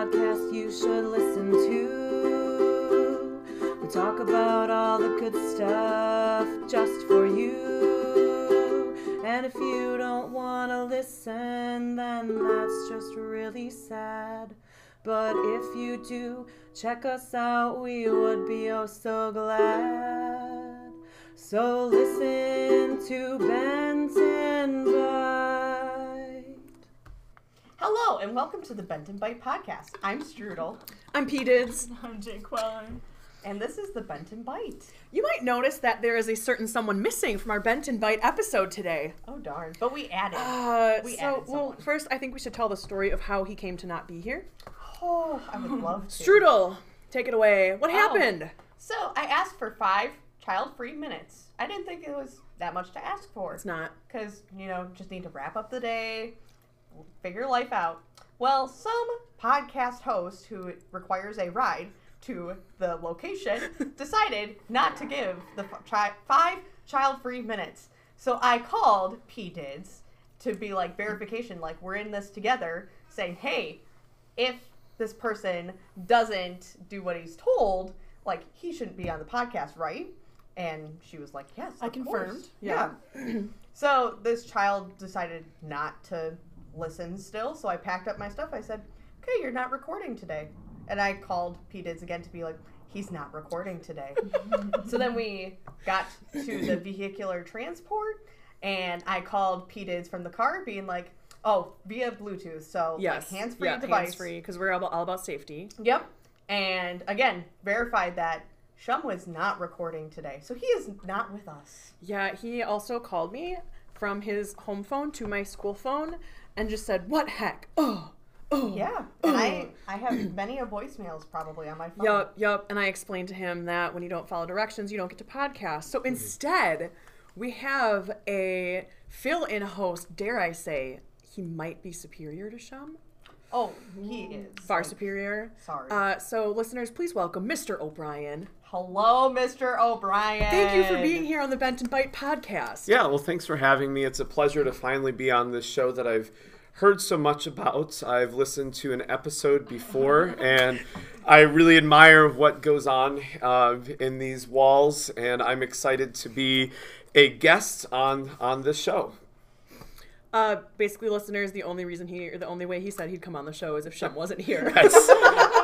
podcast you should listen to. We talk about all the good stuff just for you. And if you don't want to listen, then that's just really sad. But if you do, check us out, we would be oh so glad. So listen to Benton Hello and welcome to the Benton Bite podcast. I'm Strudel, I'm P-Dids. I'm Jake Quellen. and this is the Benton Bite. You might notice that there is a certain someone missing from our Benton Bite episode today. Oh darn! But we added. Uh, We so, added well, first, I think we should tell the story of how he came to not be here. oh, I would love to. Strudel, take it away. What Oh. happened? So I asked for five child-free minutes. I didn't think it was that much to ask for. It's not. because you know just need to wrap up the day figure life out well some podcast host who requires a ride to the location decided not to give the five child-free minutes so i called p-dids to be like verification like we're in this together saying hey if this person doesn't do what he's told like he shouldn't be on the podcast right and she was like yes I confirmed. course. Yeah. So this child decided not to listen still. So I packed up my stuff. I said, "Okay, you're not recording today." And I called P Dids again to be like, "He's not recording today." so then we got to the vehicular transport, and I called P Dids from the car, being like, "Oh, via Bluetooth, so Yes. like hands-free yeah, device." Hands-free, because we're all all about safety. Yep. And again, verified that Shum was not recording today, so he is not with us. Yeah, he also called me from his home phone to my school phone and just said, "What heck? Oh, oh." Yeah, and I I have many a voicemails probably on my phone. Yup, yup. And I explained to him that when you don't follow directions, you don't get to podcast. So instead, we have a fill-in host. Dare I say, he might be superior to Shum. Oh, he is Far superior. Sorry. Uh, so listeners, please welcome Mr. O'Brien. Hello, Mr. O'Brien. Thank you for being here on the Benton Bite podcast. Yeah, well, thanks for having me. It's a pleasure to finally be on this show that I've heard so much about. I've listened to an episode before, and I really admire what goes on uh, in these walls, and I'm excited to be a guest on on this show. Uh, basically, listeners, the only reason he, or the only way he said he'd come on the show is if Shum wasn't here. That's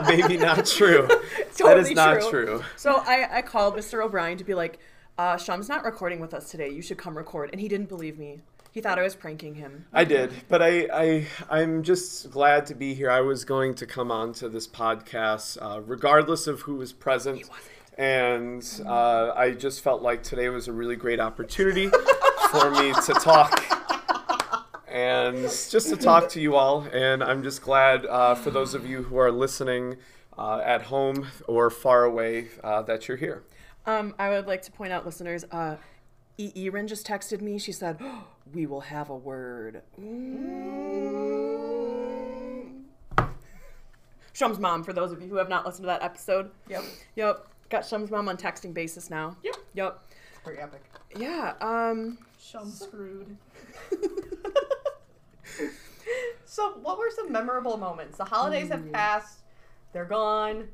maybe not true. that Totally is not true. true. So I, I called Mr. O'Brien to be like, uh, Shum's not recording with us today. You should come record. And he didn't believe me. He thought I was pranking him. I did, but I, I I'm just glad to be here. I was going to come on to this podcast uh, regardless of who was present, and uh, I just felt like today was a really great opportunity for me to talk and just to talk to you all. And I'm just glad uh, for those of you who are listening uh, at home or far away uh, that you're here. Um, I would like to point out, listeners, uh, E. Erin just texted me. She said, "Oh, "We will have a word." Mm. Shum's mom, for those of you who have not listened to that episode. Yep. Yep. Got Shum's mom on texting basis now. Yep. Yep. Pretty epic. Yeah. Um. Shum screwed. So, what were some memorable moments? The holidays have passed. They're gone.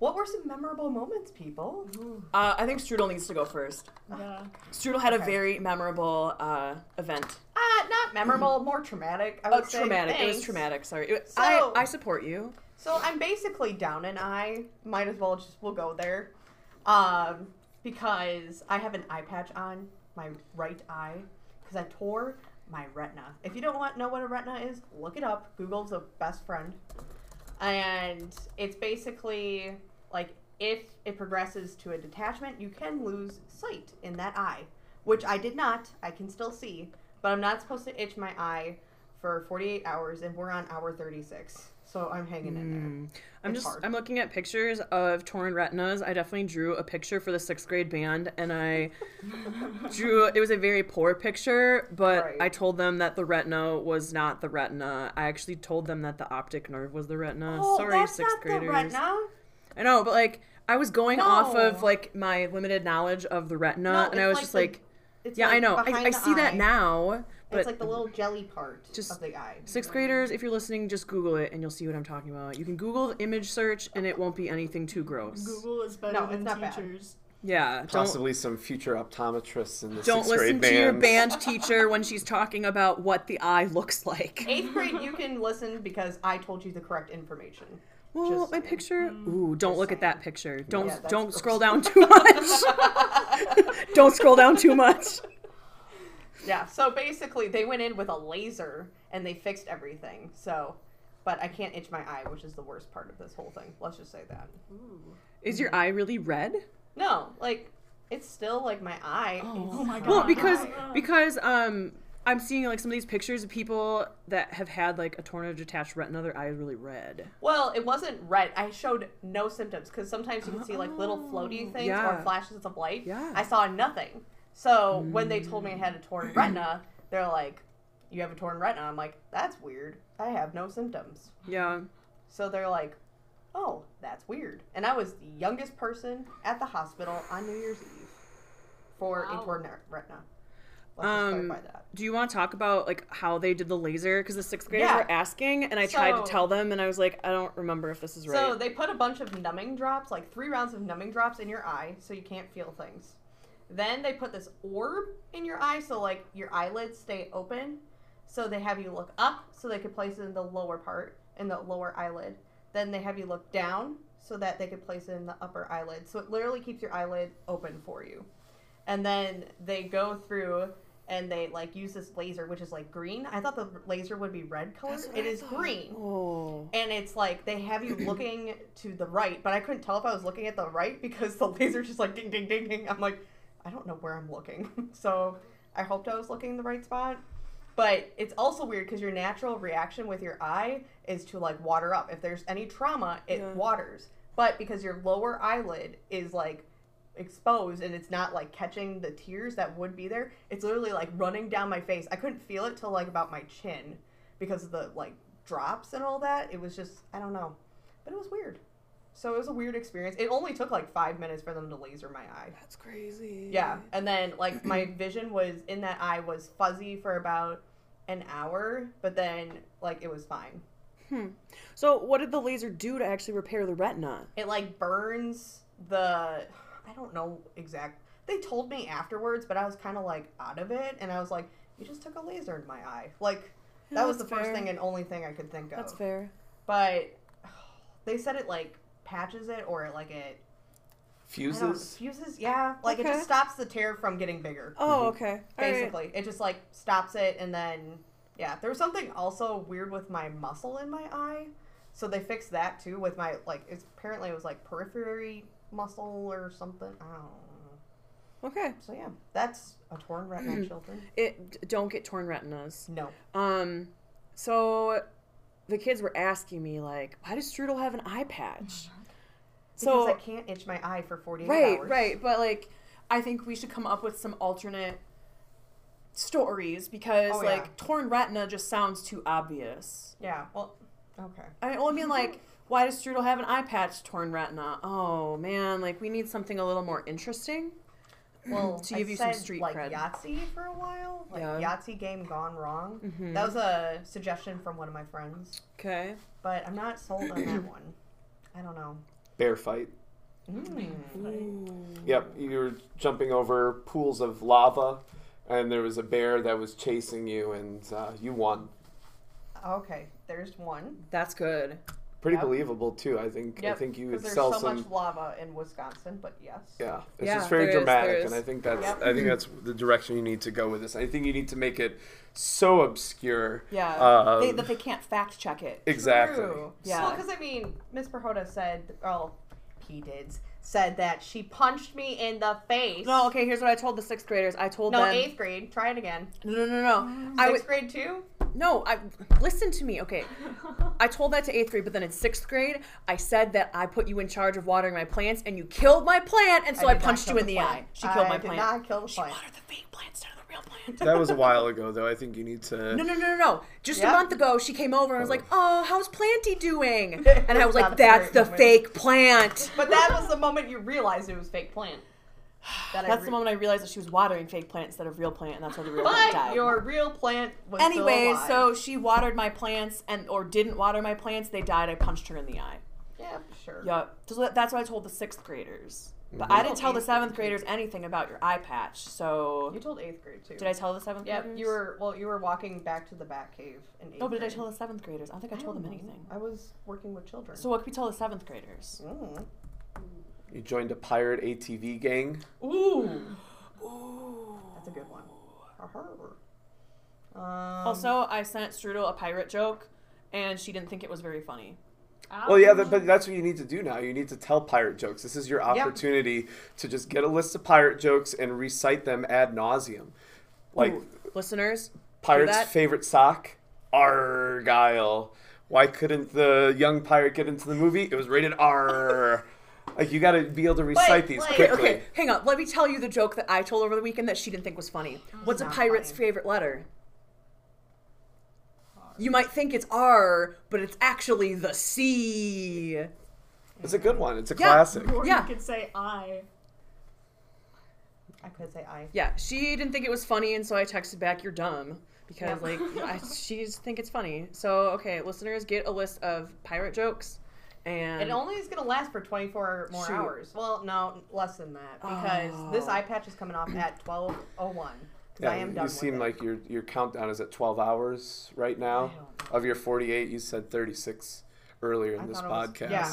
What were some memorable moments, people? Uh, I think Strudel needs to go first. Yeah. Strudel had a Okay. very memorable uh, event. Uh, not memorable, more traumatic. I Oh, would say. traumatic. It was Thanks. traumatic. Sorry. It- So- I I support you. So I'm basically down and I Might as well just we'll go there, um, because I have an eye patch on my right eye because I tore my retina. If you don't want know what a retina is, look it up. Google's a best friend, and it's basically like if it progresses to a detachment, you can lose sight in that eye, which I did not. I can still see, but I'm not supposed to itch my eye for 48 hours, and we're on hour 36. So I'm hanging in there. Hmm. I'm It's just hard. I'm looking at pictures of torn retinas. I definitely drew a picture for the sixth grade band, and I drew. It was a very poor picture, but Right. I told them that the retina was not the retina. I actually told them that the optic nerve was the retina. Oh, Sorry, that's sixth not graders. the retina. I know, but like I was going off of like my limited knowledge of the retina, No, and I was like just the- like, yeah, like I know. I, I see that now, it's like the little jelly part Just of the eye. sixth graders, if you're listening, just Google it and you'll see what I'm talking about. You can Google the image search and it won't be anything too gross. Google is better No, it's than not bad. teachers. Yeah, don't Possibly some future optometrists in the don't sixth listen to your band teacher when she's talking about what the eye looks like. Eighth grade, you can listen because I told you the correct information. Well, Just my saying. picture. Mm, ooh, don't Just look at that picture. Don't Yeah, don't gross. scroll down too much. don't scroll down too much. Yeah, so basically they went in with a laser and they fixed everything. So, but I can't itch my eye, which is the worst part of this whole thing. Let's just say that. Is your eye really red? No, like it's still like my eye. Oh. is my fine. Well, because Oh. because um I'm seeing like some of these pictures of people that have had like a torn or detached retina, their eye is really red. Well, it wasn't red. I showed no symptoms because sometimes you can see like little floaty things yeah. or flashes of light. Yeah. I saw nothing. So when they told me I had a torn retina, they're like, "You have a torn retina." I'm like, "That's weird. I have no symptoms." Yeah. So they're like, "Oh, that's weird." And I was the youngest person at the hospital on New Year's Eve for Wow. a torn retina. Let's Um, that. Do you want to talk about like how they did the laser? Because the sixth graders Yeah. were asking, and I tried to tell them, and I was like, I don't remember if this is right. So they put a bunch of numbing drops, like three rounds of numbing drops in your eye, so you can't feel things. Then they put this orb in your eye, so like your eyelids stay open. So they have you look up, so they could place it in the lower part, in the lower eyelid. Then they have you look down, so that they could place it in the upper eyelid. So it literally keeps your eyelid open for you. And then they go through and they like use this laser, which is like green. I thought the laser would be red color. That's what It I is thought. green oh. and it's like they have you looking to the right, but I couldn't tell if I was looking at the right because the laser just like ding ding ding ding. I'm like, I don't know where I'm looking. so I hoped I was looking in the right spot. But it's also weird because your natural reaction with your eye is to like water up. If there's any trauma, it Yeah. waters. But because your lower eyelid is like exposed and it's not like catching the tears that would be there, it's literally like running down my face. I couldn't feel it till like about my chin because of the like drops and all that. It was just I don't know, but it was weird. So it was a weird experience. It only took like five minutes for them to laser my eye. That's crazy. Yeah, and then like my vision was in that eye was fuzzy for about an hour, but then like it was fine. Hmm. So what did the laser do to actually repair the retina? It like burns the I don't know exact. They told me afterwards, but I was kind of like out of it, and I was like, "You just took a laser in my eye." Like Yeah, that was the that's first thing and only thing I could think of. That's fair. but they said it like patches it or like it Fuses. fuses yeah. Like it just stops the tear from getting bigger. Oh, okay. All right. basically. It just like stops it and then yeah. There was something also weird with my muscle in my eye. So they fixed that too with my like it's apparently it was like periphery muscle or something. I don't know. Okay. so yeah. That's a torn retina children. It don't get torn retinas. no. Um, so the kids were asking me like, why does Strudel have an eye patch? Because So i can't itch my eye for 48 right, hours right, but like, I think we should come up with some alternate stories because Oh, yeah. like torn retina just sounds too obvious. yeah well okay I mean, well, I mean like. Why does Strudel have an eye patch torn retina? Oh man, like we need something a little more interesting. well, To I give you some said, street like cred. Yahtzee for a while, like Yeah. Yahtzee game gone wrong. Mhm. That was a suggestion from one of my friends, Okay. but I'm not sold on that one. I don't know. Bear fight. Mm. Yep, you were jumping over pools of lava, and there was a bear that was chasing you, and uh, you won. Okay, there's one. That's good. Pretty Yep. believable too. I think. I think you would Because there's sell so some. much lava in Wisconsin, but yes. Yeah, it's Yeah, just very there is, dramatic, there and I think that's Yep. I think that's the direction you need to go with this. I think you need to make it so obscure. Yeah. Um, they, that they can't fact check it. Exactly. True. Yeah. Well, because I mean, Miss Perhoda said, well, he did said that she punched me in the face. No, okay, here's what I told the sixth graders. I told them No, eighth grade. Try it again. No, no, no, no. I Sixth would grade too. No. I listen to me. Okay, I told that to eighth grade, but then in sixth grade, I said that I put you in charge of watering my plants, and you killed my plant, and so I, did not punched you in the plant. eye. She killed I my did plant. not kill the She plant. watered the fake plant instead of the real plant. That was a while ago, though. I think you need to. No, no, no, no, no. Just Yeah. a month ago, she came over and was like, "Oh, how's Planty doing?" And I was like, "That's the moment. fake plant." But that was the moment you realized it was fake plant. That I That's re- the moment I realized that she was watering fake plant instead of real plant, and that's why the real plant But died. your real plant was still Anyways, alive. so she watered my plants and or didn't water my plants. They died. I punched her in the eye. yeah, sure. Yep. So that's what I told the sixth graders. But Mhm. I didn't tell the seventh graders. graders anything about your eye patch. So You told eighth grade too. did I tell the seventh Yeah, graders? you were well. You were walking back to the Bat Cave in eighth No, but did I grade. tell the seventh graders? I don't think I, I told them know. anything. I was working with children. So what could we tell the seventh graders? Mm. You joined a pirate ATV gang. Ooh. Ooh. That's a good one. Um, Also, I sent Strudel a pirate joke, and she didn't think it was very funny. Well, yeah, but that's what you need to do now. You need to tell pirate jokes. This is your opportunity to just get a list of pirate jokes and recite them ad nauseum. Like Ooh, listeners, pirate's that? favorite sock, Argyle. Why couldn't the young pirate get into the movie? It was rated R. like you got to be able to recite these like- Okay, quickly. okay, hang on. Let me tell you the joke that I told over the weekend that she didn't think was funny. What's a pirate's funny. favorite letter? You might think it's R, but it's actually the C. It's a good one. It's a Yeah. classic. Or Yeah. you could say I. I could say I. Yeah, she didn't think it was funny, and so I texted back, "You're dumb," because like I, she just think it's funny. So okay, listeners, get a list of pirate jokes, and It only is gonna last for 24 more Shoot. hours. Well, no, less than that because this Oh. eye patch is coming off at 12:01. Because Yeah, I am done you seem it. like your your countdown is at 12 hours right now. I don't know. Of your 48, you said 36 earlier in I this thought it was- podcast. yeah.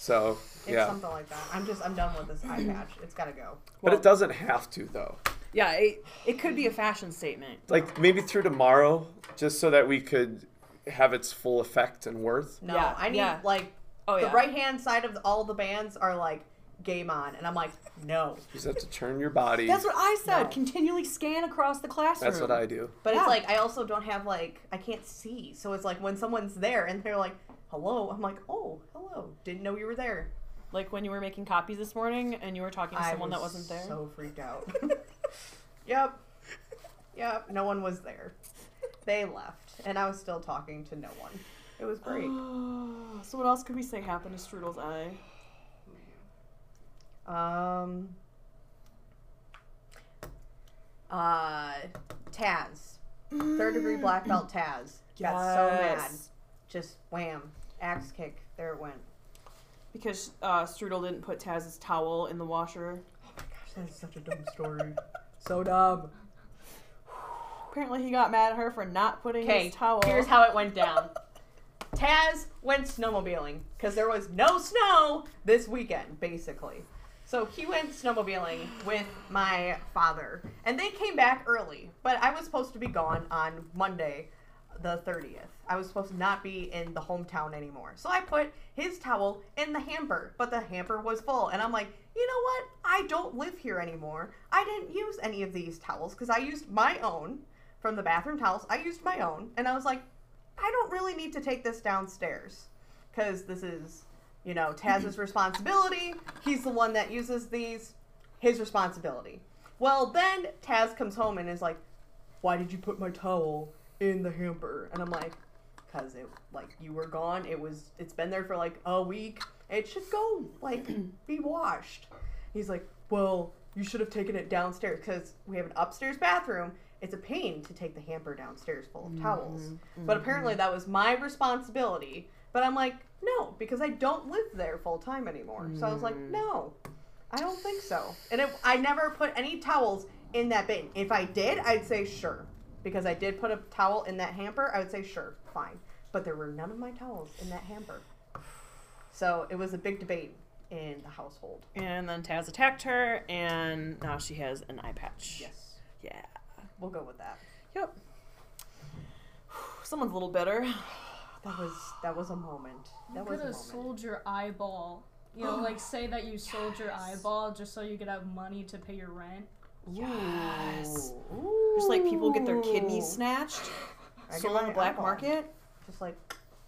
So, It's yeah. something like that. I'm just I'm done with this eye patch. It's gotta go. But Well- it doesn't have to though. yeah, it, it could be a fashion statement. Like maybe through tomorrow just so that we could have its full effect and worth. No, Yeah, I need yeah. like Oh the right hand side of all the bands are like game on, and I'm like no. You just have to turn your body. That's what I said. No. Continually scan across the classroom. That's what I do. But Yeah. it's like I also don't have like I can't see, so it's like when someone's there and they're like hello, I'm like oh hello, didn't know you were there. Like when you were making copies this morning and you were talking to I someone that was wasn't there. So freaked out. yep. Yep. No one was there. They left, and I was still talking to no one. It was great. so what else could we say happened to Strudel's eye? Um. Uh, Taz, third degree black belt Taz, got so mad. Yes. Just wham, axe kick. There it went. Because uh, Strudel didn't put Taz's towel in the washer. Oh my gosh, that is such a dumb story. so dumb. Apparently, he got mad at her for not putting Okay, his towel. Okay, here's how it went down. Taz went snowmobiling because there was no snow this weekend, basically. So he went snowmobiling with my father, and they came back early. But I was supposed to be gone on Monday, the 30th. I was supposed to not be in the hometown anymore. So I put his towel in the hamper, but the hamper was full. And I'm like, you know what? I don't live here anymore. I didn't use any of these towels because I used my own from the bathroom towels. I used my own, and I was like, I don't really need to take this downstairs because this is, you know, Taz's responsibility. He's the one that uses these, his responsibility. Well, then Taz comes home and is like, Why did you put my towel in the hamper? And I'm like, Because it, like, you were gone. It was, it's been there for like a week. It should go, like, be washed. He's like, Well, you should have taken it downstairs because we have an upstairs bathroom. It's a pain to take the hamper downstairs full of towels. Mm-hmm, mm-hmm. But apparently that was my responsibility. But I'm like, no, because I don't live there full time anymore. So I was like, mm. no, I don't think so. And it, I never put any towels in that bin. If I did, I'd say sure. Because I did put a towel in that hamper, I would say sure, fine. But there were none of my towels in that hamper. So it was a big debate in the household. And then Taz attacked her, and now she has an eye patch. Yes. Yeah. We'll go with that. Yep. Someone's a little bitter. That was that was a moment. That You was could a have sold your eyeball. You know, like say that you sold your eyeball just so you could have money to pay your rent. Yes. Ooh. Just like people get their kidneys snatched, I sold on the black eyeball. market. Just like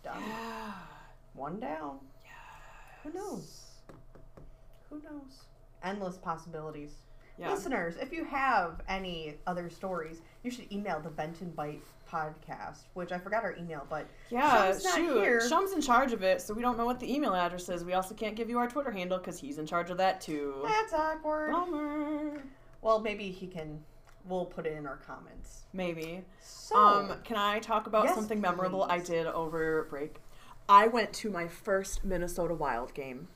done. One down. Who knows? Who knows? Endless possibilities. Yeah. Listeners, if you have any other stories, you should email the Benton Bite podcast, which I forgot our email, but Yeah, Shum's not shoot. here. Shum's in charge of it, so we don't know what the email address is. We also can't give you our Twitter handle because he's in charge of that too. that's awkward. Bummer. Well, maybe he can. We'll put it in our comments. Maybe. So, Um, can I talk about Yes, something memorable I did over break? I went to my first Minnesota Wild game.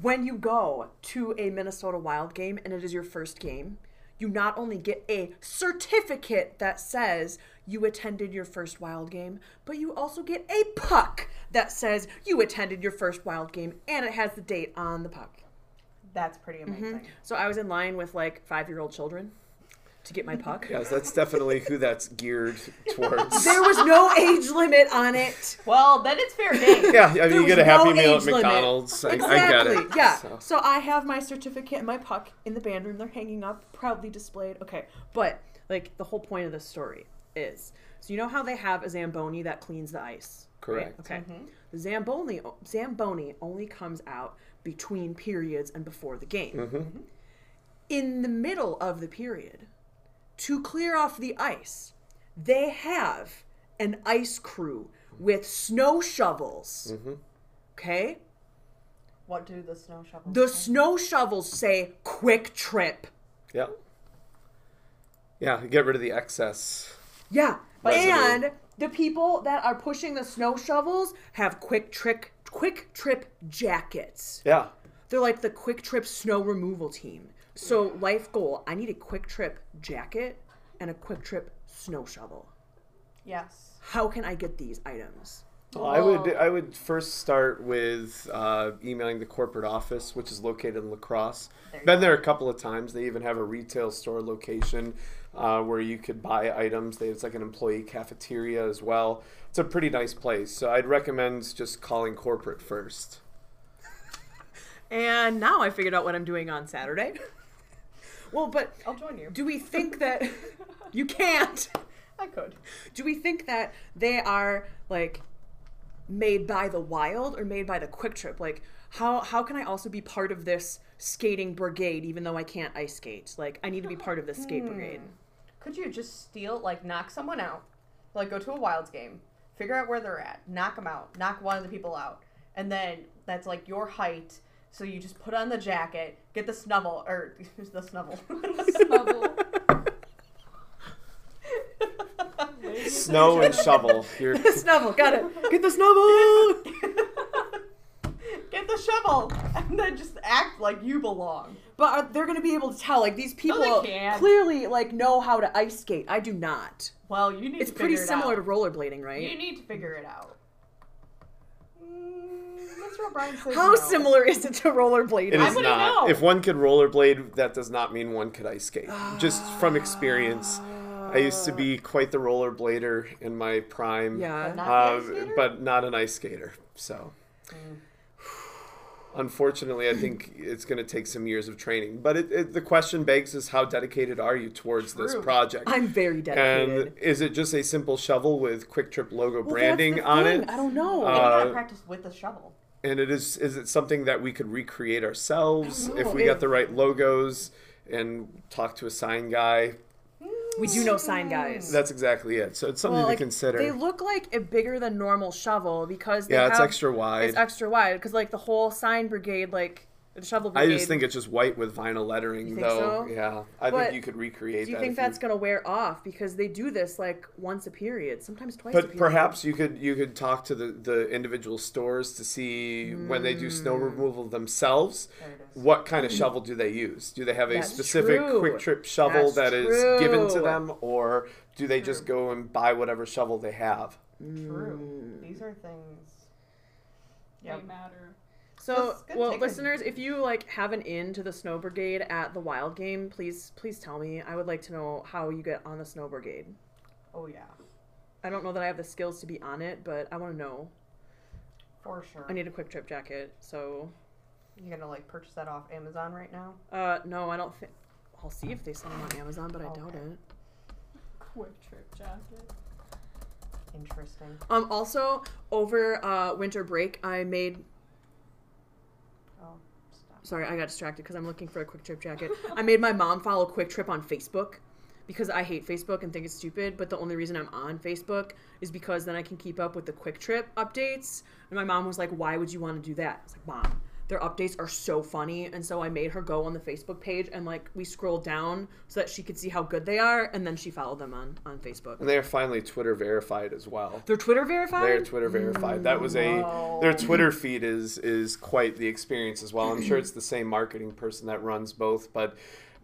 When you go to a Minnesota Wild game and it is your first game, you not only get a certificate that says you attended your first Wild game, but you also get a puck that says you attended your first Wild game and it has the date on the puck. that's pretty mm-hmm. amazing. So I was in line with like five year old children to get my puck. Yes, that's definitely who that's geared towards. There was no age limit on it. Well, then it's fair game. Yeah, I mean, you get a Happy no Meal at age limit. McDonald's. I, Exactly. I get it. Yeah. So. So. I have my certificate and my puck in the band room. They're hanging up, proudly displayed. Okay. But like the whole point of this story is so you know how they have a Zamboni that cleans the ice? right? Correct. Okay. The Zamboni Zamboni only comes out between periods and before the game. Mm-hmm. In the middle of the period, to clear off the ice, they have an ice crew with snow shovels. Mm-hmm. Okay? What do the snow shovels? The say? snow shovels say Kwik Trip. Yeah. Yeah, get rid of the excess. Yeah. Residue. And the people that are pushing the snow shovels have quick trick Kwik Trip jackets. Yeah. They're like the Kwik Trip snow removal team. So life goal, I need a Kwik Trip jacket and a Kwik Trip snow shovel. Yes. How can I get these items? Well, I would I would first start with uh, emailing the corporate office, which is located in La Crosse. There Been there a couple of times. They even have a retail store location uh, where you could buy items. They it's like an employee cafeteria as well. It's a pretty nice place. So I'd recommend just calling corporate first. And now I figured out what I'm doing on Saturday. well, but I'll join you. do we think that you can't? I could. Do we think that they are like made by the wild or made by the Kwik Trip? Like how how can I also be part of this skating brigade even though I can't ice skate? Like I need to be part of this skate brigade. Hmm. Could you just steal, like, knock someone out? Like, go to a Wilds game, figure out where they're at, knock them out, knock one of the people out, and then that's like your height. So you just put on the jacket, get the snubble, or the snubble. Snubble. Snow and shovel. You're, The snubble, got it. Get the snubble. get the shovel, and then just act like you belong. But are, they're gonna be able to tell like these people they can't. clearly like know how to ice skate. I do not. Well, you need It's to pretty figure it similar to rollerblading, right? You need to figure it out. Mm, Mr. O'Brien says How no. similar is it to rollerblading? it I is wouldn't not. know. If one could rollerblade, that does not mean one could ice skate. Just from experience. I used to be quite the rollerblader in my prime. yeah. But not- Uh, ice skater? but not an ice skater. So, unfortunately, I think it's going to take some years of training. But it, it, the question begs is how dedicated are you towards this True. project? I'm very dedicated. and is it just a simple shovel with Kwik Trip logo Well, branding the on thing. it? I don't know. Maybe Uh, not practice with the shovel. And it is is it something that we could recreate ourselves if we got the right logos and talk to a sign guy? we do know sign guys. Mm. That's exactly it. So it's something Well, to consider. They look like a bigger than normal shovel because they yeah, it's have- extra wide. It's extra wide because like the whole sign brigade, like the shovel I just think it's just white with vinyl lettering, You think though. so? Yeah, I But think you could recreate Do you that. think if that's gonna wear off because they do this like once a period, sometimes twice? a year. But period. perhaps you could you could talk to the, the individual stores to see when they do snow Hmm. removal themselves. There it is. What kind of shovel do they use? Do they have a That's specific true. Kwik Trip shovel That's that is given to them, or do they just go and buy whatever shovel they have? True. These are things. They matter. So, well, take listeners, if you like have an in to the snow brigade at the wild game, please please tell me. I would like to know how you get on the snow brigade. Oh yeah, I don't know that I have the skills to be on it, but I want to know. for sure. I need a Kwik Trip jacket, so You gonna like purchase that off Amazon right now? uh no, I don't think. I'll see if they sell them on Amazon, but I doubt it. Kwik Trip jacket. Interesting. Um, also over uh, winter break, I made stop. Sorry, I got distracted because I'm looking for a Kwik Trip jacket. I made my mom follow Kwik Trip on Facebook because I hate Facebook and think it's stupid. But the only reason I'm on Facebook is because then I can keep up with the Kwik Trip updates. And my mom was like, "Why would you want to do that?" I was like, "Mom." Their updates are so funny, and so I made her go on the Facebook page and like we scrolled down so that she could see how good they are, and then she followed them on on Facebook. And they are finally Twitter verified as well. They're Twitter verified. They're Twitter verified. That was a their Twitter feed is is quite the experience as well. I'm sure it's the same marketing person that runs both, but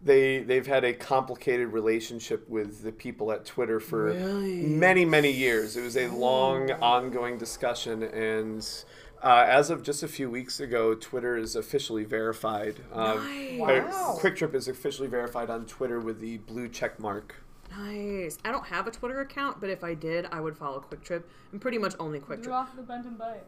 they they've had a complicated relationship with the people at Twitter for many many years. It was a long ongoing discussion and. Uh, as of just a few weeks ago, Twitter is officially verified. Um, Nice. or Wow. Kwik Trip is officially verified on Twitter with the blue check mark. Nice. I don't have a Twitter account, but if I did, I would follow Kwik Trip and pretty much only Kwik Trip. You're Trip. off the Benton Bite.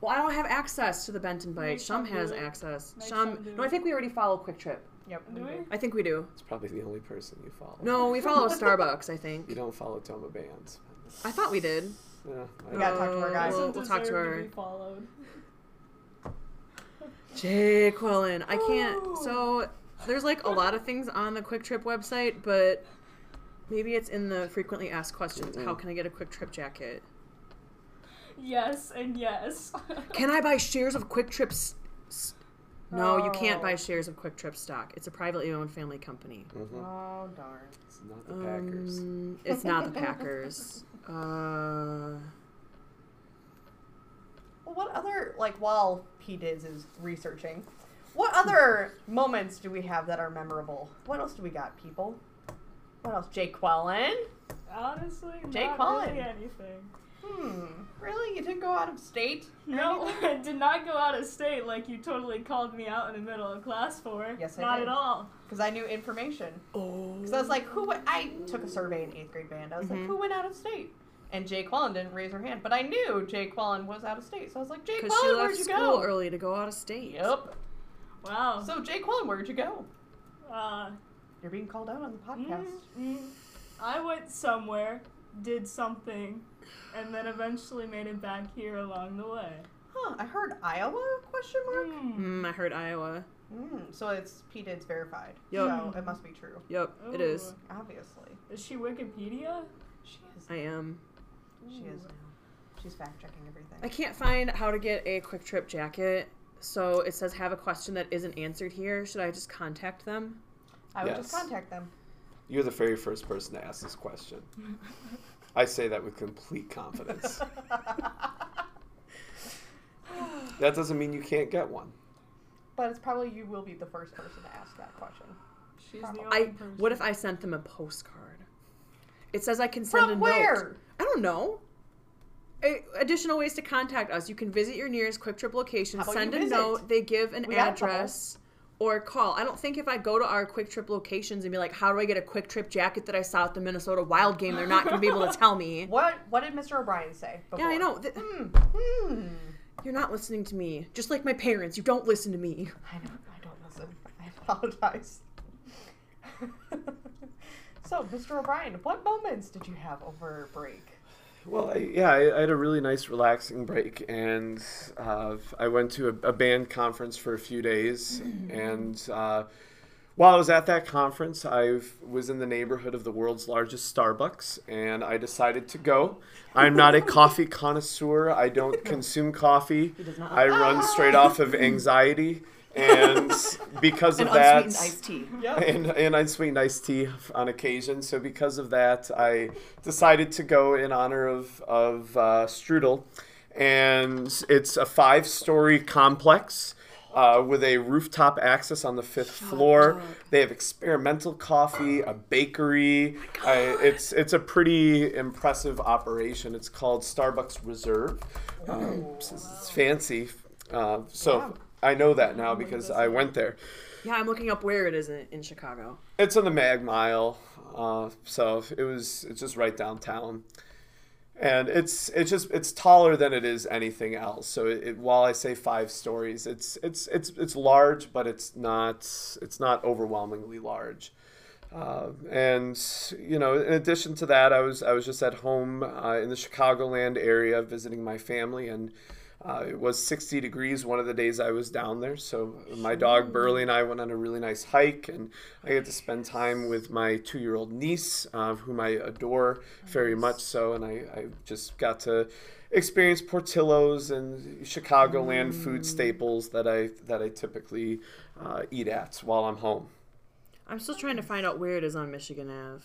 Well, I don't have access to the Benton Bite. Shum some has do it. access. Make Shum. some No, I think we already follow Kwik Trip. Yep. Do we? I think we do. It's probably the only person you follow. No, we follow Starbucks. I think. You don't follow Toma Bands. I thought we did. Yeah, We gotta talk to her, Uh, guys. We'll, we'll talk to deserve her. be followed. Jay Quillen. I can't. So there's like a lot of things on the Kwik Trip website, but maybe it's in the frequently asked questions. How can I get a Kwik Trip jacket? Yes and yes. Can I buy shares of Kwik Trip's? s- No, you can't Oh. buy shares of Kwik Trip stock. It's a privately owned family company. Oh darn. It's not the Packers. Um, it's not the Packers. Uh, Well, what other like while P Diz is researching, what other moments do we have that are memorable? What else do we got, people? What else? Jake Quellen. Honestly, Jake not Cullen. really anything. Hmm. Really? You didn't go out of state? No. I did not go out of state like you totally called me out in the middle of class for. Yes, I Not did. at all. Because I knew information. oh. Because I was like, who? Went, I took a survey in eighth grade band. I was like, Mhm. who went out of state? And Jay Quellen didn't raise her hand, but I knew Jay Quellen was out of state. So I was like, Jay Because she Quellen, left where'd you school go? early to go out of state. Yep. Wow. So Jay Quellen, where'd you go? uh, You're being called out on the mm, podcast. mm, I went somewhere, did something, and then eventually made it back here along the way. Huh? I heard Iowa? Question mark. Mm. Mm, I heard Ioa. Mm, so it's P Did's verified. Yep. So it must be true. Yep, it is. Obviously. Is she Wikipedia? She is. I am. She is now. She's fact checking everything. I can't find how to get a Kwik Trip jacket. So it says have a question that isn't answered here. Should I just contact them? I would just contact them. You're the very first person to ask this question. I say that with complete confidence. that doesn't mean you can't get one. But it's probably you will be the first person to ask that question. She's the only I person. what if I sent them a postcard? It says I can send a From note. I don't know. A- additional ways to contact us. You can visit your nearest Kwik Trip location, send a visit? note, they give an We got a couple. address, or call. I don't think if I go to our Kwik Trip locations and be like, "How do I get a Kwik Trip jacket that I saw at the Minnesota Wild game?" They're not going to be able to tell me. What What did Mr. O'Brien say? Yeah, I know. Th- Hmm. Hmm. You're not listening to me. Just like my parents, you don't listen to me. I know. I don't listen. I apologize. so, Mr. O'Brien, what moments did you have over break? Well, I, yeah, I, I had a really nice, relaxing break, and uh, I went to a, a band conference for a few days. And uh, while I was at that conference, I was in the neighborhood of the world's largest Starbucks, and I decided to go. I'm not a coffee connoisseur. I don't consume coffee. does not. I run straight off of anxiety, and because of An that, unsweetened iced tea. Yep. and, and unsweetened iced tea on occasion. So because of that, I decided to go in honor of of uh, Strudel, and it's a five story complex. Uh, with a rooftop access on the fifth floor, they have experimental coffee, a bakery. I, it's it's a pretty impressive operation. It's called Starbucks Reserve. Um, it's, it's fancy, uh, so. I know that now because I went there. Yeah, I'm looking up where it is in, in Chicago. It's on the Mag Mile, uh, so it was it's just right downtown, and it's it's just it's taller than it is anything else. So it, it, while I say five stories, it's it's it's it's large, but it's not it's not overwhelmingly large. Uh, and you know, in addition to that, I was I was just at home uh, in the Chicagoland area visiting my family, and Uh, it was 60 degrees one of the days I was down there, so my dog Burley and I went on a really nice hike, and I get to spend time with my two-year-old niece, uh, whom I adore very much so, and I, I just got to experience Portillo's and Chicagoland food staples that I that I typically uh, eat at while I'm home. I'm still trying to find out where it is on Michigan Ave.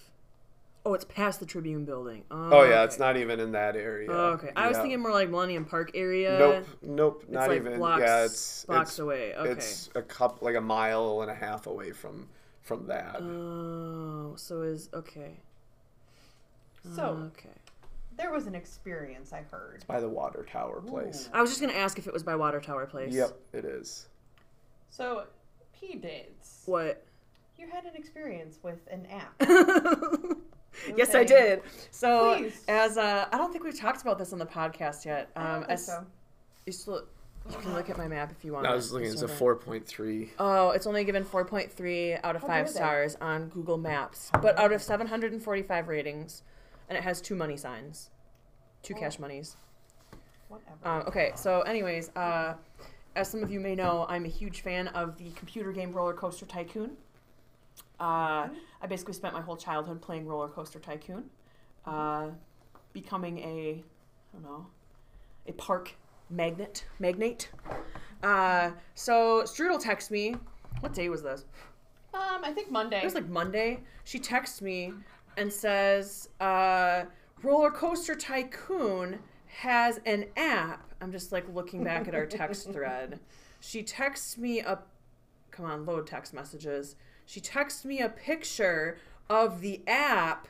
Oh, it's past the Tribune building. Oh, Oh yeah, okay. it's not even in that area. Oh, okay. I was thinking more like Millennium Park area. Nope, nope, It's not like even. blocks, yeah, it's blocks it's, away. Okay. It's a cup like a mile and a half away from from that. Oh, so is okay. So okay. there was an experience I heard. It's by the water tower place. I was just gonna ask if it was by Water Tower Place. Yep, it is. So P dates. What? You had an experience with an app. yes, I did. So Please. as uh, I don't think we've talked about this on the podcast yet. I don't Um, think as so. you still, you can look at my map if you want. I was looking. It's a four point three. Oh, it's only given 4.3 out of How 5 dare they? stars on Google Maps, but out of 745 ratings, and it has two money signs, two Oh. cash monies. Whatever. Um, okay, so anyways, uh, as some of you may know, I'm a huge fan of the computer game Roller Coaster Tycoon. Uh, I basically spent my whole childhood playing Roller Coaster Tycoon, uh, becoming a, I don't know, a park magnet, magnate. Uh, so Strudel texts me. What day was this? um, I think Monday. It was like Monday. She texts me and says, uh, Roller Coaster Tycoon has an app. I'm just like looking back at our text thread. She texts me a, come on, load text messages. She texts me a picture of the app.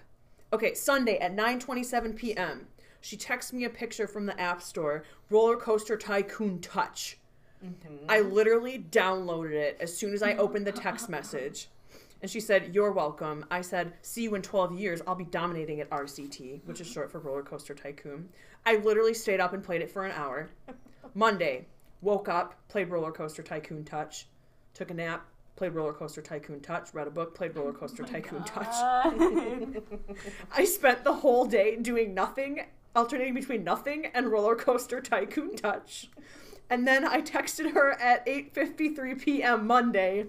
Okay, Sunday at 9:27 p.m. She texts me a picture from the App Store, Roller Coaster Tycoon Touch. Mm-hmm. I literally downloaded it as soon as I opened the text message. And she said, You're welcome. I said, See you in 12 years. I'll be dominating at RCT, which is short for Roller Coaster Tycoon. I literally stayed up and played it for an hour. Monday, woke up, played Roller Coaster Tycoon Touch, took a nap, played Roller Coaster Tycoon Touch, read a book, played Roller oh Coaster Tycoon Touch. I spent the whole day doing nothing, alternating between nothing and Roller Coaster Tycoon Touch. And then I texted her at 8:53 p.m. Monday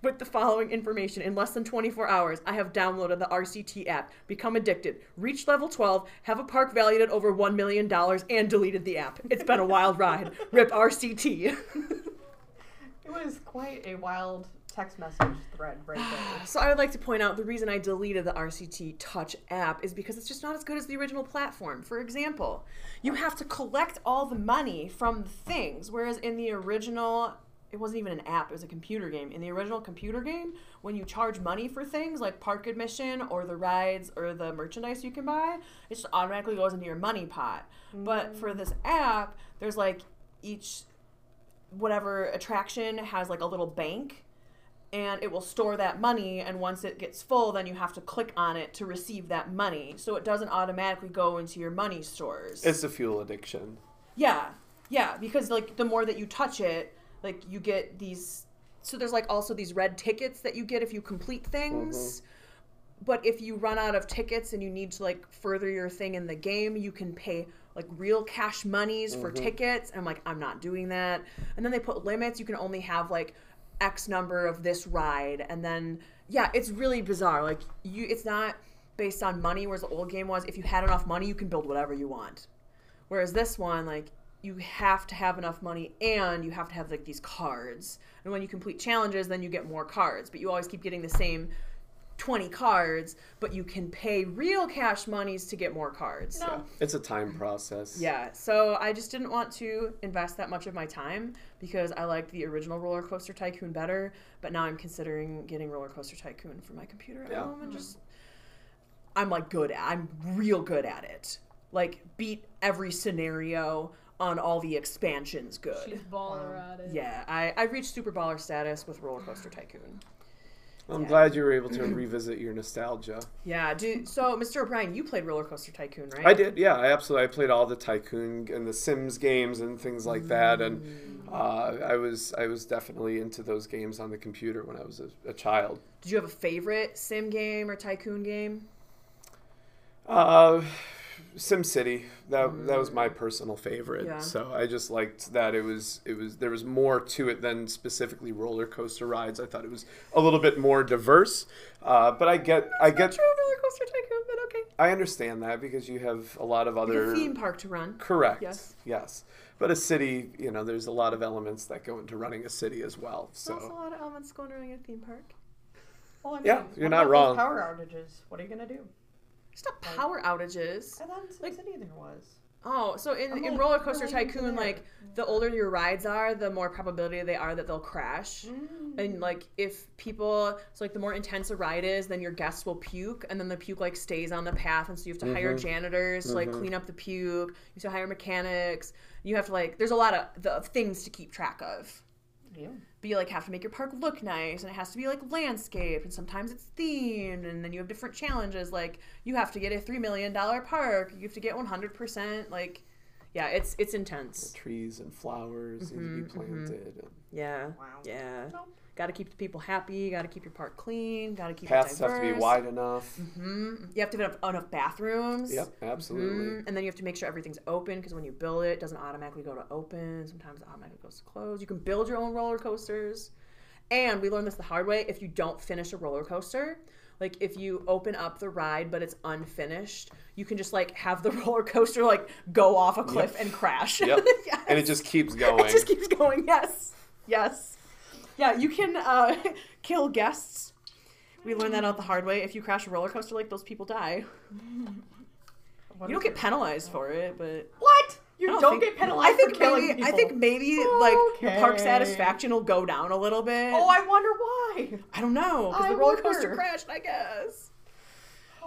with the following information in less than 24 hours. I have downloaded the RCT app, become addicted, reached level 12, have a park valued at over 1 million dollars and deleted the app. It's been a wild ride. Rip RCT. It was quite a wild text message thread right there. So I would like to point out the reason I deleted the RCT Touch app is because it's just not as good as the original platform. For example, you have to collect all the money from the things, whereas in the original it wasn't even an app, it was a computer game. In the original computer game, when you charge money for things like park admission or the rides or the merchandise you can buy, it just automatically goes into your money pot. But for this app, there's like each whatever attraction has like a little bank and it will store that money and once it gets full then you have to click on it to receive that money. So it doesn't automatically go into your money stores. It's the fuel addiction. yeah. Yeah because like the more that you touch it like you get these so there's like also these red tickets that you get if you complete things. Mm-hmm. But if you run out of tickets and you need to like further your thing in the game you can pay like real cash monies for mm-hmm. tickets. And i'm like i'm not doing that. And then they put limits. You can only have like x number of this ride. And then yeah it's really bizarre. Like you it's not based on money whereas the old game was if you had enough money you can build whatever you want. Whereas this one, like, you have to have enough money and you have to have like these cards. And when you complete challenges, then you get more cards. But you always keep getting the same 20 cards, but you can pay real cash monies to get more cards. No. It's a time process. Yeah, so I just didn't want to invest that much of my time because I liked the original Roller Coaster Tycoon better, but now I'm considering getting Roller Coaster Tycoon for my computer at Yeah. home and mm-hmm. just I'm like good at I'm real good at it. Like beat every scenario on all the expansions good. She's baller at it. Yeah, I, I reached Super Baller status with Roller Coaster Tycoon. I'm Yeah. glad you were able to revisit your nostalgia. Yeah, do, so Mr. O'Brien, you played Roller Coaster Tycoon, right? I did, yeah, I absolutely. I played all the Tycoon and the Sims games and things like that, and uh, I was I was definitely into those games on the computer when I was a, a child. Did you have a favorite sim game or tycoon game? Uh, Sim City. That that was my personal favorite. Yeah. So I just liked that it was it was there was more to it than specifically roller coaster rides. I thought it was a little bit more diverse. Uh, but I get I get True roller coaster tycoon, but okay. I understand that because you have a lot of other a theme park to run. correct. Yes. Yes. But a city, you know, there's a lot of elements that go into running a city as well. There's a lot of elements going around a theme park. Well, I mean, Yeah, you're not wrong. Power outages. What are you gonna do? It's not power outages. I thought in Sim Like- City there was. Oh, so in, I'm in like Roller Coaster Tycoon, there. like the older your rides are, the more probability they are that they'll crash. Mm. And like if people, so like the more intense a ride is, then your guests will puke, and then the puke like stays on the path, and so you have to hire Mhm. janitors to like Mhm. clean up the puke. You have to hire mechanics. You have to like, there's a lot of the of things to keep track of. Yeah. But you like have to make your park look nice, and it has to be like landscaped, and sometimes it's themed, and then you have different challenges. Like you have to get a three million dollar park, you have to get one hundred percent. Like, yeah, it's it's intense. trees and flowers need to be mm-hmm, mm-hmm. planted. and Yeah, Wow. yeah. Nope. Got to keep the people happy. Got to keep your park clean. Got to keep Paths it have to be wide enough. hmm You have to have enough bathrooms. Yep, absolutely. Mhm. And then you have to make sure everything's open because when you build it, it doesn't automatically go to open. Sometimes it automatically goes to close. You can build your own roller coasters. And we learned this the hard way. If you don't finish a roller coaster, like if you open up the ride but it's unfinished, you can just like have the roller coaster like go off a cliff and crash. Yep. Yes. And it just keeps going. It just keeps going. Yes. Yes. Yeah, you can uh, kill guests. We learned that out the hard way. If you crash a roller coaster, like those people die. What you don't get penalized for it, but What? You I don't, think- get penalized I think for killing maybe people. I think maybe like your park satisfaction will go down a little bit. Oh, I wonder why. I don't know because the roller wonder. coaster crashed. I guess.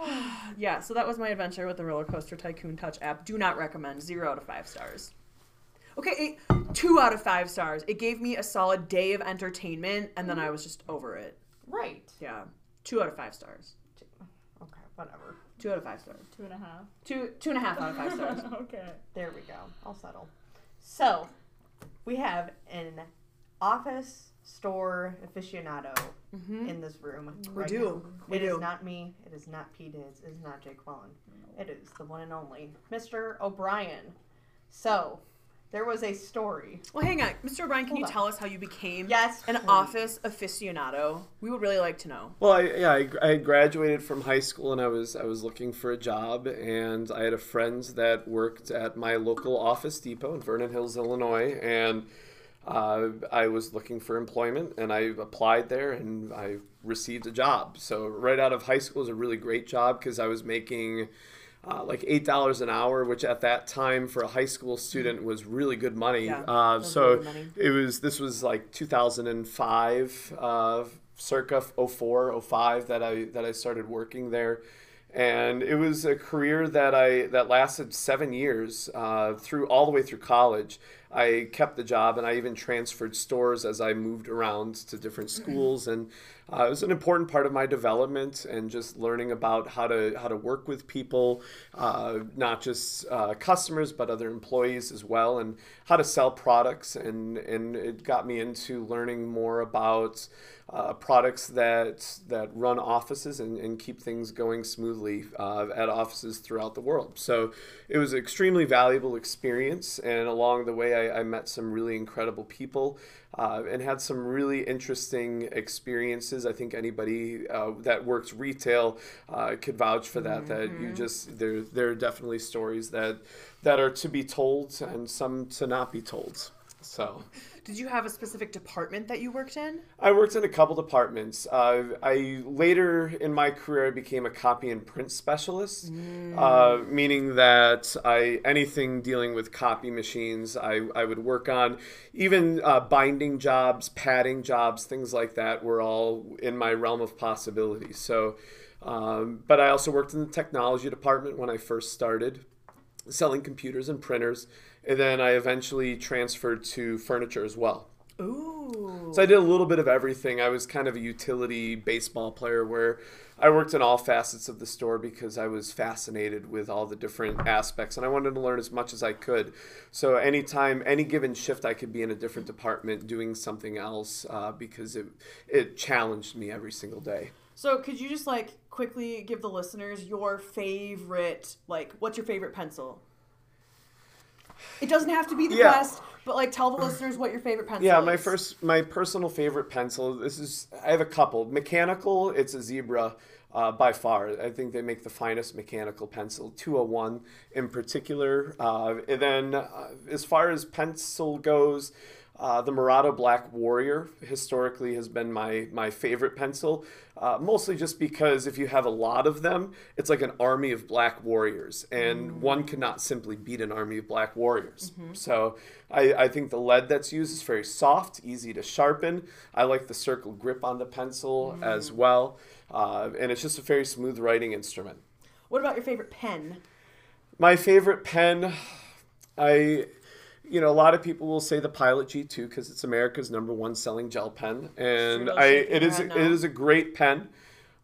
yeah, so that was my adventure with the Roller Coaster Tycoon Touch app. Do not recommend. Zero out of five stars. Okay, eight, two out of five stars. It gave me a solid day of entertainment, and then I was just over it. Right. Yeah, two out of five stars. Okay, whatever. Two out of five stars. Two and a half. Two two and a half out of five stars. okay. There we go. I'll settle. So, we have an office store aficionado Mhm. in this room. We right do. now. We It is do. not me. It is not P. Diz. It is not Jake Quellen. It is the one and only Mr. O'Brien. So, there was a story. Well, hang on, Mr. O'Brien. Can Hold you on. tell us how you became Yes. an please. office aficionado? We would really like to know. Well, I, yeah, I, I had graduated from high school and I was I was looking for a job, and I had a friend that worked at my local Office Depot in Vernon Hills, Illinois, and uh, I was looking for employment, and I applied there, and I received a job. So right out of high school was a really great job because I was making. Uh, like eight dollars an hour, which at that time for a high school student was really good money. Yeah, uh, so money. it was this was like 2005 uh, circa 04 05 that i that i started working there and it was a career that i that lasted seven years uh, through all the way through college i kept the job and i even transferred stores as i moved around to different schools and uh, it was an important part of my development and just learning about how to how to work with people, uh, not just uh, customers but other employees as well, and how to sell products. and And it got me into learning more about uh, products that that run offices and, and keep things going smoothly uh, at offices throughout the world. So it was an extremely valuable experience, and along the way, I, I met some really incredible people uh, and had some really interesting experiences. I think anybody uh, that works retail uh, could vouch for that. That you just there there are definitely stories that that are to be told and some to not be told. So. Did you have a specific department that you worked in? I worked in a couple departments. Uh, I later in my career I became a copy and print specialist, uh, meaning that I anything dealing with copy machines I, I would work on. Even uh, binding jobs, padding jobs, things like that were all in my realm of possibility. So, um, but I also worked in the technology department when I first started selling computers and printers, and then I eventually transferred to furniture as well. Ooh. So I did a little bit of everything. I was kind of a utility baseball player where I worked in all facets of the store because I was fascinated with all the different aspects and I wanted to learn as much as I could. So anytime, any given shift, I could be in a different department doing something else uh, because it it challenged me every single day. So could you just like quickly give the listeners your favorite like what's your favorite pencil? It doesn't have to be the Yeah. best, but like tell the listeners what your favorite pencil Yeah, is. my first, my personal favorite pencil. This is I have a couple. Mechanical, it's a Zebra uh, by far. I think they make the finest mechanical pencil. 201 in particular. Uh, and then uh, as far as pencil goes. Uh, the Murata Black Warrior historically has been my my favorite pencil, uh, mostly just because if you have a lot of them, it's like an army of black warriors, and one cannot simply beat an army of black warriors. So I, I think the lead that's used is very soft, easy to sharpen. I like the circle grip on the pencil as well, uh, and it's just a very smooth writing instrument. What about your favorite pen? My favorite pen, I, you know, a lot of people will say the Pilot G2 because it's America's number one selling gel pen, and I it is it is a great pen.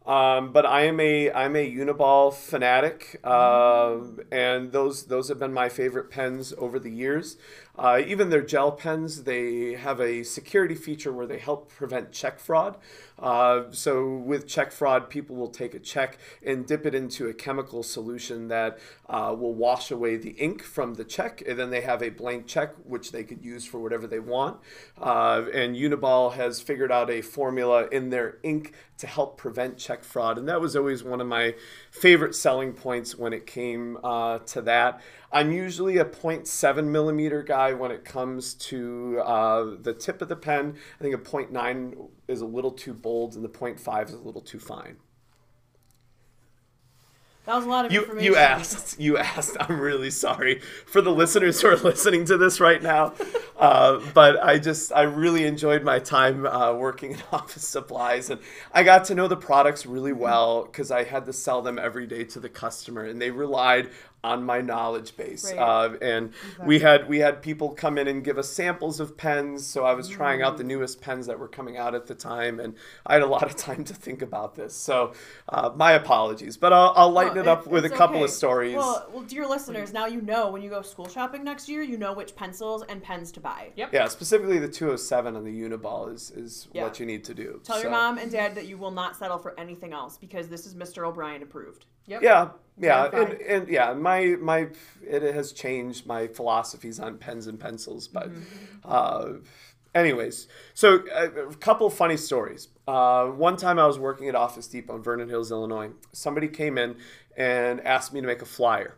Um, but I am a I'm a Uniball fanatic, Mm. um, and those those have been my favorite pens over the years. Uh, even their gel pens, they have a security feature where they help prevent check fraud. Uh, so with check fraud, people will take a check and dip it into a chemical solution that uh, will wash away the ink from the check, and then they have a blank check which they could use for whatever they want. Uh, and Uniball has figured out a formula in their ink to help prevent check fraud, and that was always one of my favorite selling points when it came uh, to that. I'm usually a 0.7 millimeter guy when it comes to uh, the tip of the pen. I think a 0.9 is a little too bold, and the 0.5 is a little too fine. That was a lot of You information. you asked you asked. I'm really sorry for the listeners who are listening to this right now, uh, but I just I really enjoyed my time uh, working in office supplies, and I got to know the products really well because I had to sell them every day to the customer, and they relied on my knowledge base. Right. Uh, and we had we had people come in and give us samples of pens, so I was trying out Mm. the newest pens that were coming out at the time, and I had a lot of time to think about this. So uh, my apologies, but I'll, I'll lighten No, it up it- with a couple okay. of stories. Well, well, dear listeners, now you know when you go school shopping next year, you know which pencils and pens to buy. Yep. yeah, specifically the 207 on the Uniball is is Yeah. what you need to do. Tell your mom and dad that you will not settle for anything else because this is Mr. O'Brien approved. Yep. Yeah, yeah, and, and yeah, my my it has changed my philosophies on pens and pencils, but uh, anyways, so uh, a couple funny stories. Uh, one time I was working at Office Depot in Vernon Hills, Illinois. Somebody came in and asked me to make a flyer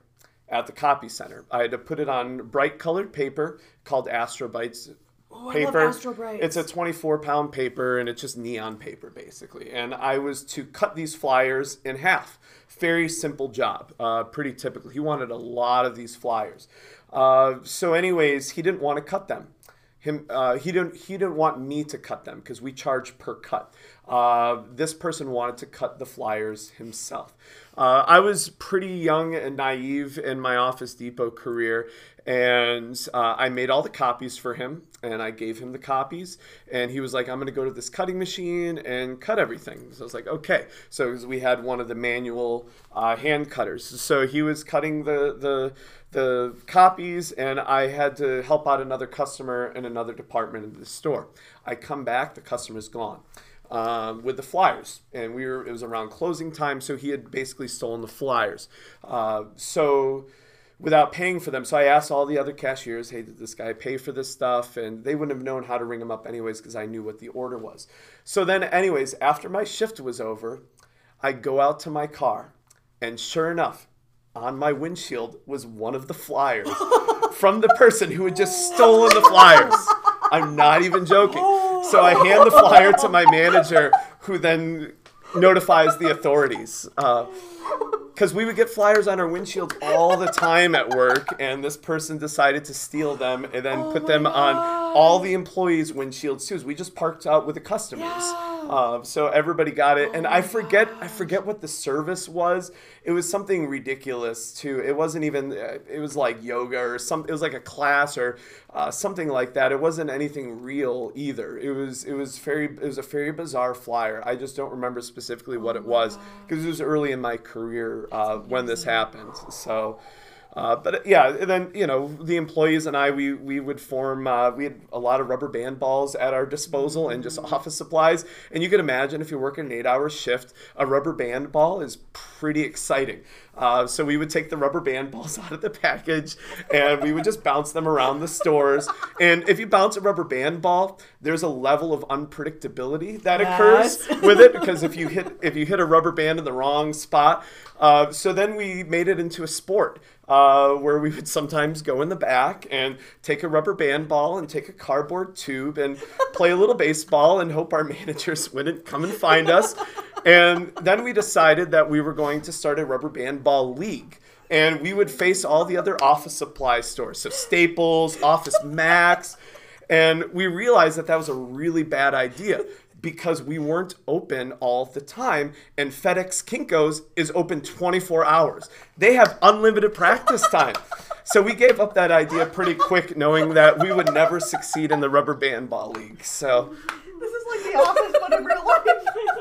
at the copy center. I had to put it on bright colored paper called Astrobrights Oh, I paper. It's a 24 pound paper and it's just neon paper basically. And I was to cut these flyers in half. Very simple job, uh, pretty typical. He wanted a lot of these flyers. Uh, so, anyways, he didn't want to cut them. Him, uh, he didn't. He didn't want me to cut them because we charge per cut. Uh, this person wanted to cut the flyers himself. Uh, I was pretty young and naive in my Office Depot career, and uh, I made all the copies for him, and I gave him the copies, and he was like, "I'm going to go to this cutting machine and cut everything." So I was like, "Okay." So we had one of the manual uh, hand cutters, so he was cutting the the the copies, and I had to help out another customer in another department in the store. I come back, the customer's gone um, with the flyers, and we were it was around closing time, so he had basically stolen the flyers. Uh, so without paying for them, so I asked all the other cashiers, "Hey, did this guy pay for this stuff?" And they wouldn't have known how to ring him up anyways because I knew what the order was. So then, anyways, after my shift was over, I go out to my car, and sure enough, on my windshield was one of the flyers from the person who had just stolen the flyers. I'm not even joking. So I hand the flyer to my manager, who then notifies the authorities. Uh, Because we would get flyers on our windshields all the time at work, and this person decided to steal them and then oh put them on all the employees' windshields too. We just parked out with the customers. Uh, so everybody got it, and I forget I forget what the service was. It was something ridiculous too. It wasn't even. uh, It was like yoga or something. It was like a class or uh, something like that. It wasn't anything real either. It was. It was very. It was a very bizarre flyer. I just don't remember specifically what it was because it was early in my career uh, when this happened. So. Uh, but yeah, and then you know the employees and I, we we would form. Uh, we had a lot of rubber band balls at our disposal and just office supplies. And you can imagine if you're working an eight-hour shift, a rubber band ball is pretty exciting. Uh, so we would take the rubber band balls out of the package and we would just bounce them around the stores. And if you bounce a rubber band ball, there's a level of unpredictability that occurs with it because if you hit if you hit a rubber band in the wrong spot, uh, so then we made it into a sport. Uh, where we would sometimes go in the back and take a rubber band ball and take a cardboard tube and play a little baseball and hope our managers wouldn't come and find us. And then we decided that we were going to start a rubber band ball league. And we would face all the other office supply stores, so Staples, Office Max. And we realized that that was a really bad idea because we weren't open all the time. And FedEx Kinko's is open 24 hours. They have unlimited practice time. So we gave up that idea pretty quick, knowing that we would never succeed in the rubber band ball league. So This is like the office, but in real life.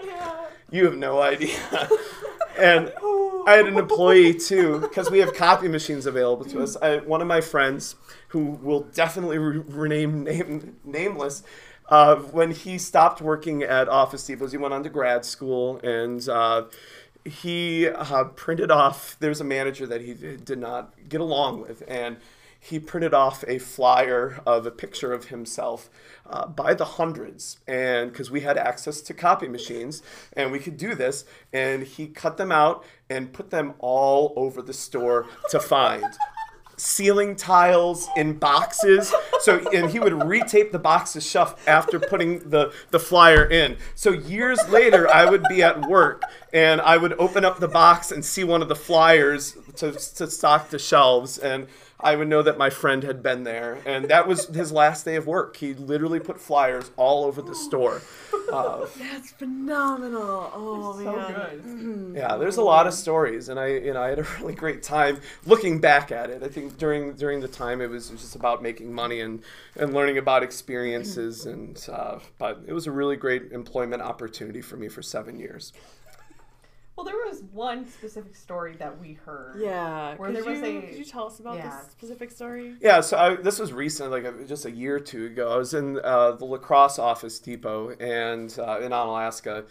yeah. you have no idea. and I had an employee too, because we have copy machines available to us. I, one of my friends, who will definitely re- rename name nameless, uh, when he stopped working at Office Depots, he went on to grad school and. Uh, he uh, printed off. There's a manager that he did not get along with, and he printed off a flyer of a picture of himself uh, by the hundreds and because we had access to copy machines and we could do this and he cut them out and put them all over the store to find ceiling tiles in boxes. So and he would retape the boxes shut after putting the the flyer in. So years later i would be at work and i would open up the box and see one of the flyers to, to stock the shelves. And I would know that my friend had been there, and that was his last day of work. He literally put flyers all over the store. Uh, That's phenomenal. Oh so man. good. yeah, there's a lot of stories, and I, you know, I had a really great time looking back at it. I think during during the time it was just about making money and and learning about experiences, and uh, but it was a really great employment opportunity for me for seven years. Well, there was one specific story that we heard. Yeah. Where could there was you, a- could you tell us about yeah. this specific story? Yeah, so I, this was recent, like a, just a year or two ago. I was in uh, the La Crosse office depot and uh, in Onalaska,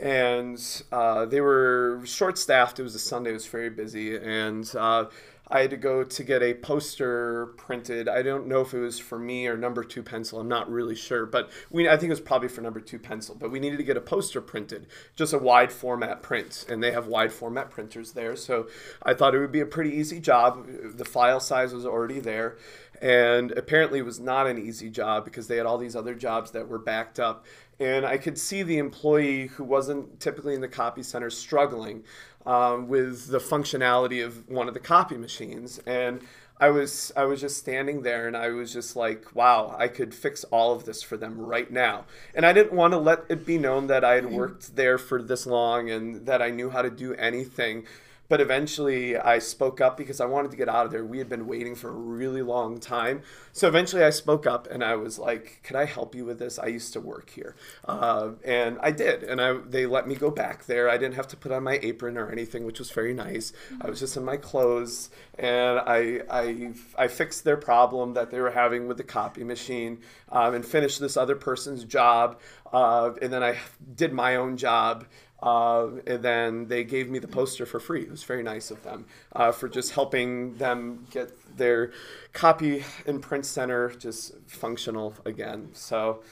and uh, they were short staffed. It was a Sunday; it was very busy, and uh, I had to go to get a poster printed. I don't know if it was for me or number two pencil. I'm not really sure, but we I think it was probably for number two pencil. But we needed to get a poster printed, just a wide format print, and they have wide format printers there. So I thought it would be a pretty easy job. The file size was already there, and apparently it was not an easy job because they had all these other jobs that were backed up. And I could see the employee who wasn't typically in the copy center struggling um, with the functionality of one of the copy machines. And I was I was just standing there and I was just like, wow, I could fix all of this for them right now. And I didn't want to let it be known that I had worked there for this long and that I knew how to do anything. But eventually I spoke up because I wanted to get out of there. We had been waiting for a really long time. So eventually I spoke up and I was like, Can I help you with this? I used to work here. Uh, and I did. And I, they let me go back there. I didn't have to put on my apron or anything, which was very nice. I was just in my clothes and I, I, I fixed their problem that they were having with the copy machine um, and finished this other person's job. Uh, and then I did my own job. Uh, and then they gave me the poster for free. It was very nice of them uh, for just helping them get their copy and print center just functional again. So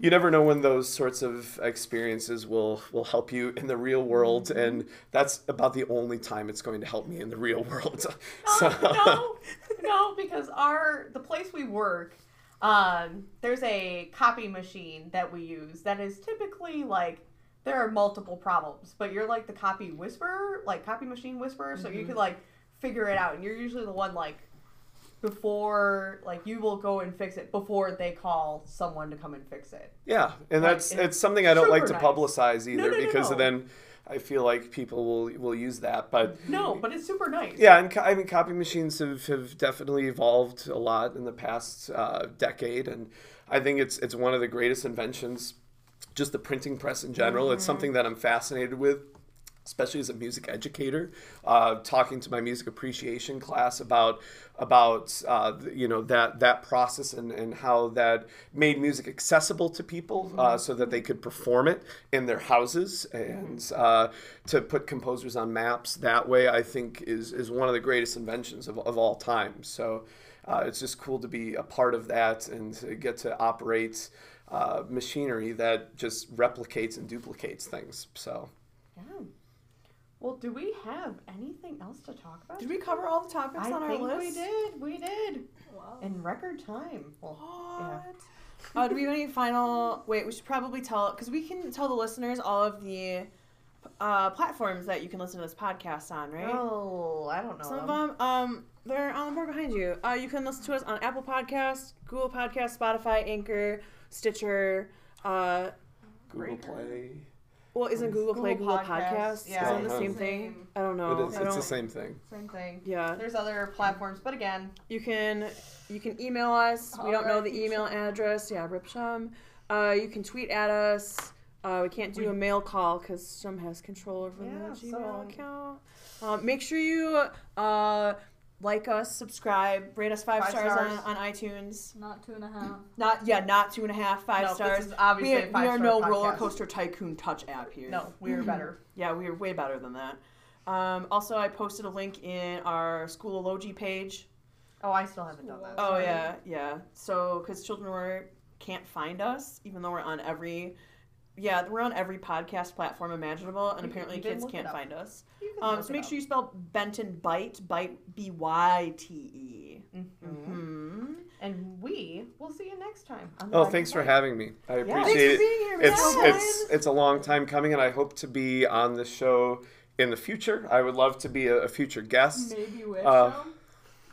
you never know when those sorts of experiences will will help you in the real world, and that's about the only time it's going to help me in the real world. so, no, no, because our the place we work, um, there's a copy machine that we use that is typically like there are multiple problems, but you're like the copy whisperer, like copy machine whisperer, so you can like figure it out, and you're usually the one like before like you will go and fix it before they call someone to come and fix it. yeah, and Like, that's it's something I don't like to nice. publicize either No, no, no, because then I feel like people will will use that, but. No, but it's super nice. Yeah, and co- I mean, copy machines have, have definitely evolved a lot in the past uh, decade, and I think it's it's one of the greatest inventions. Just the printing press in general. It's something that I'm fascinated with. especially as a music educator, uh, talking to my music appreciation class about about uh, you know that that process and, and how that made music accessible to people uh, so that they could perform it in their houses and uh, to put composers on maps that way I think is is one of the greatest inventions of, of all time. So uh, it's just cool to be a part of that and to get to operate uh, machinery that just replicates and duplicates things. So. Yeah. Well, do we have anything else to talk about? Did we cover all the topics I on our think list? we did. We did Wow. in record time. Well, yeah. What? Uh, do we have any final? Wait, we should probably tell because we can tell the listeners all of the uh, platforms that you can listen to this podcast on, right? Oh, I don't know. Some of them. them, um, they're on the board behind you. Uh, you can listen to us on Apple Podcasts, Google Podcasts, Spotify, Anchor, Stitcher. Uh, Google Breaker. Play. well, isn't Google Play Google Google Podcasts, Podcasts? yeah. Isn't the same thing? Same. I don't know. It is. I It's the same thing. Same thing. Yeah. There's other platforms, but again, You can you can email us. We don't know the email address. Yeah, Rip Shum. Uh, you can tweet at us. Uh, we can't do We- a mail call because Shum has control over Yeah, the Gmail so- account. Uh, make sure you uh, like us, subscribe, rate us five, Five stars, stars. On, on iTunes. Not two and a half. Not yeah, not two and a half, five no, this stars. is obviously We, a we five are star no podcast. roller coaster tycoon touch app here. No, we're better. Yeah, we are way better than that. Um, also, I posted a link in our school Schoology page. Oh, I still haven't done that. Oh Sorry. yeah, yeah. So because children were can't find us, even though we're on every, yeah, we're on every podcast platform imaginable, and You- apparently you kids can't find us. Um, so make sure you spell Benton Byte Byte B Y T E. Mhm. Hmm. And we will see you next time. on the Oh, Back thanks for Forth. having me. I Yeah. appreciate Thanks it. for being here. it's man. it's it's a long time coming, and I hope to be on the show in the future. I would love to be a, a future guest, Maybe with Uh, some.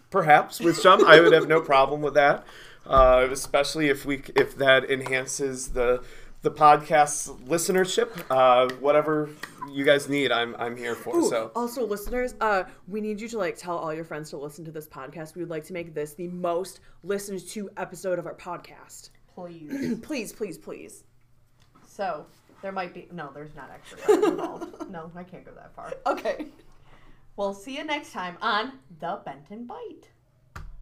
perhaps with some. I would have no problem with that, uh, especially if we if that enhances the the podcast's listenership. Uh, whatever you guys need, I'm I'm here for. Ooh, So also listeners, uh, we need you to like tell all your friends to listen to this podcast. We would like to make this the most listened to episode of our podcast. Please. please, please, please. so there might be no. There's not extra involved. no, I can't go that far. Okay. We'll see you next time on the Benton Byte.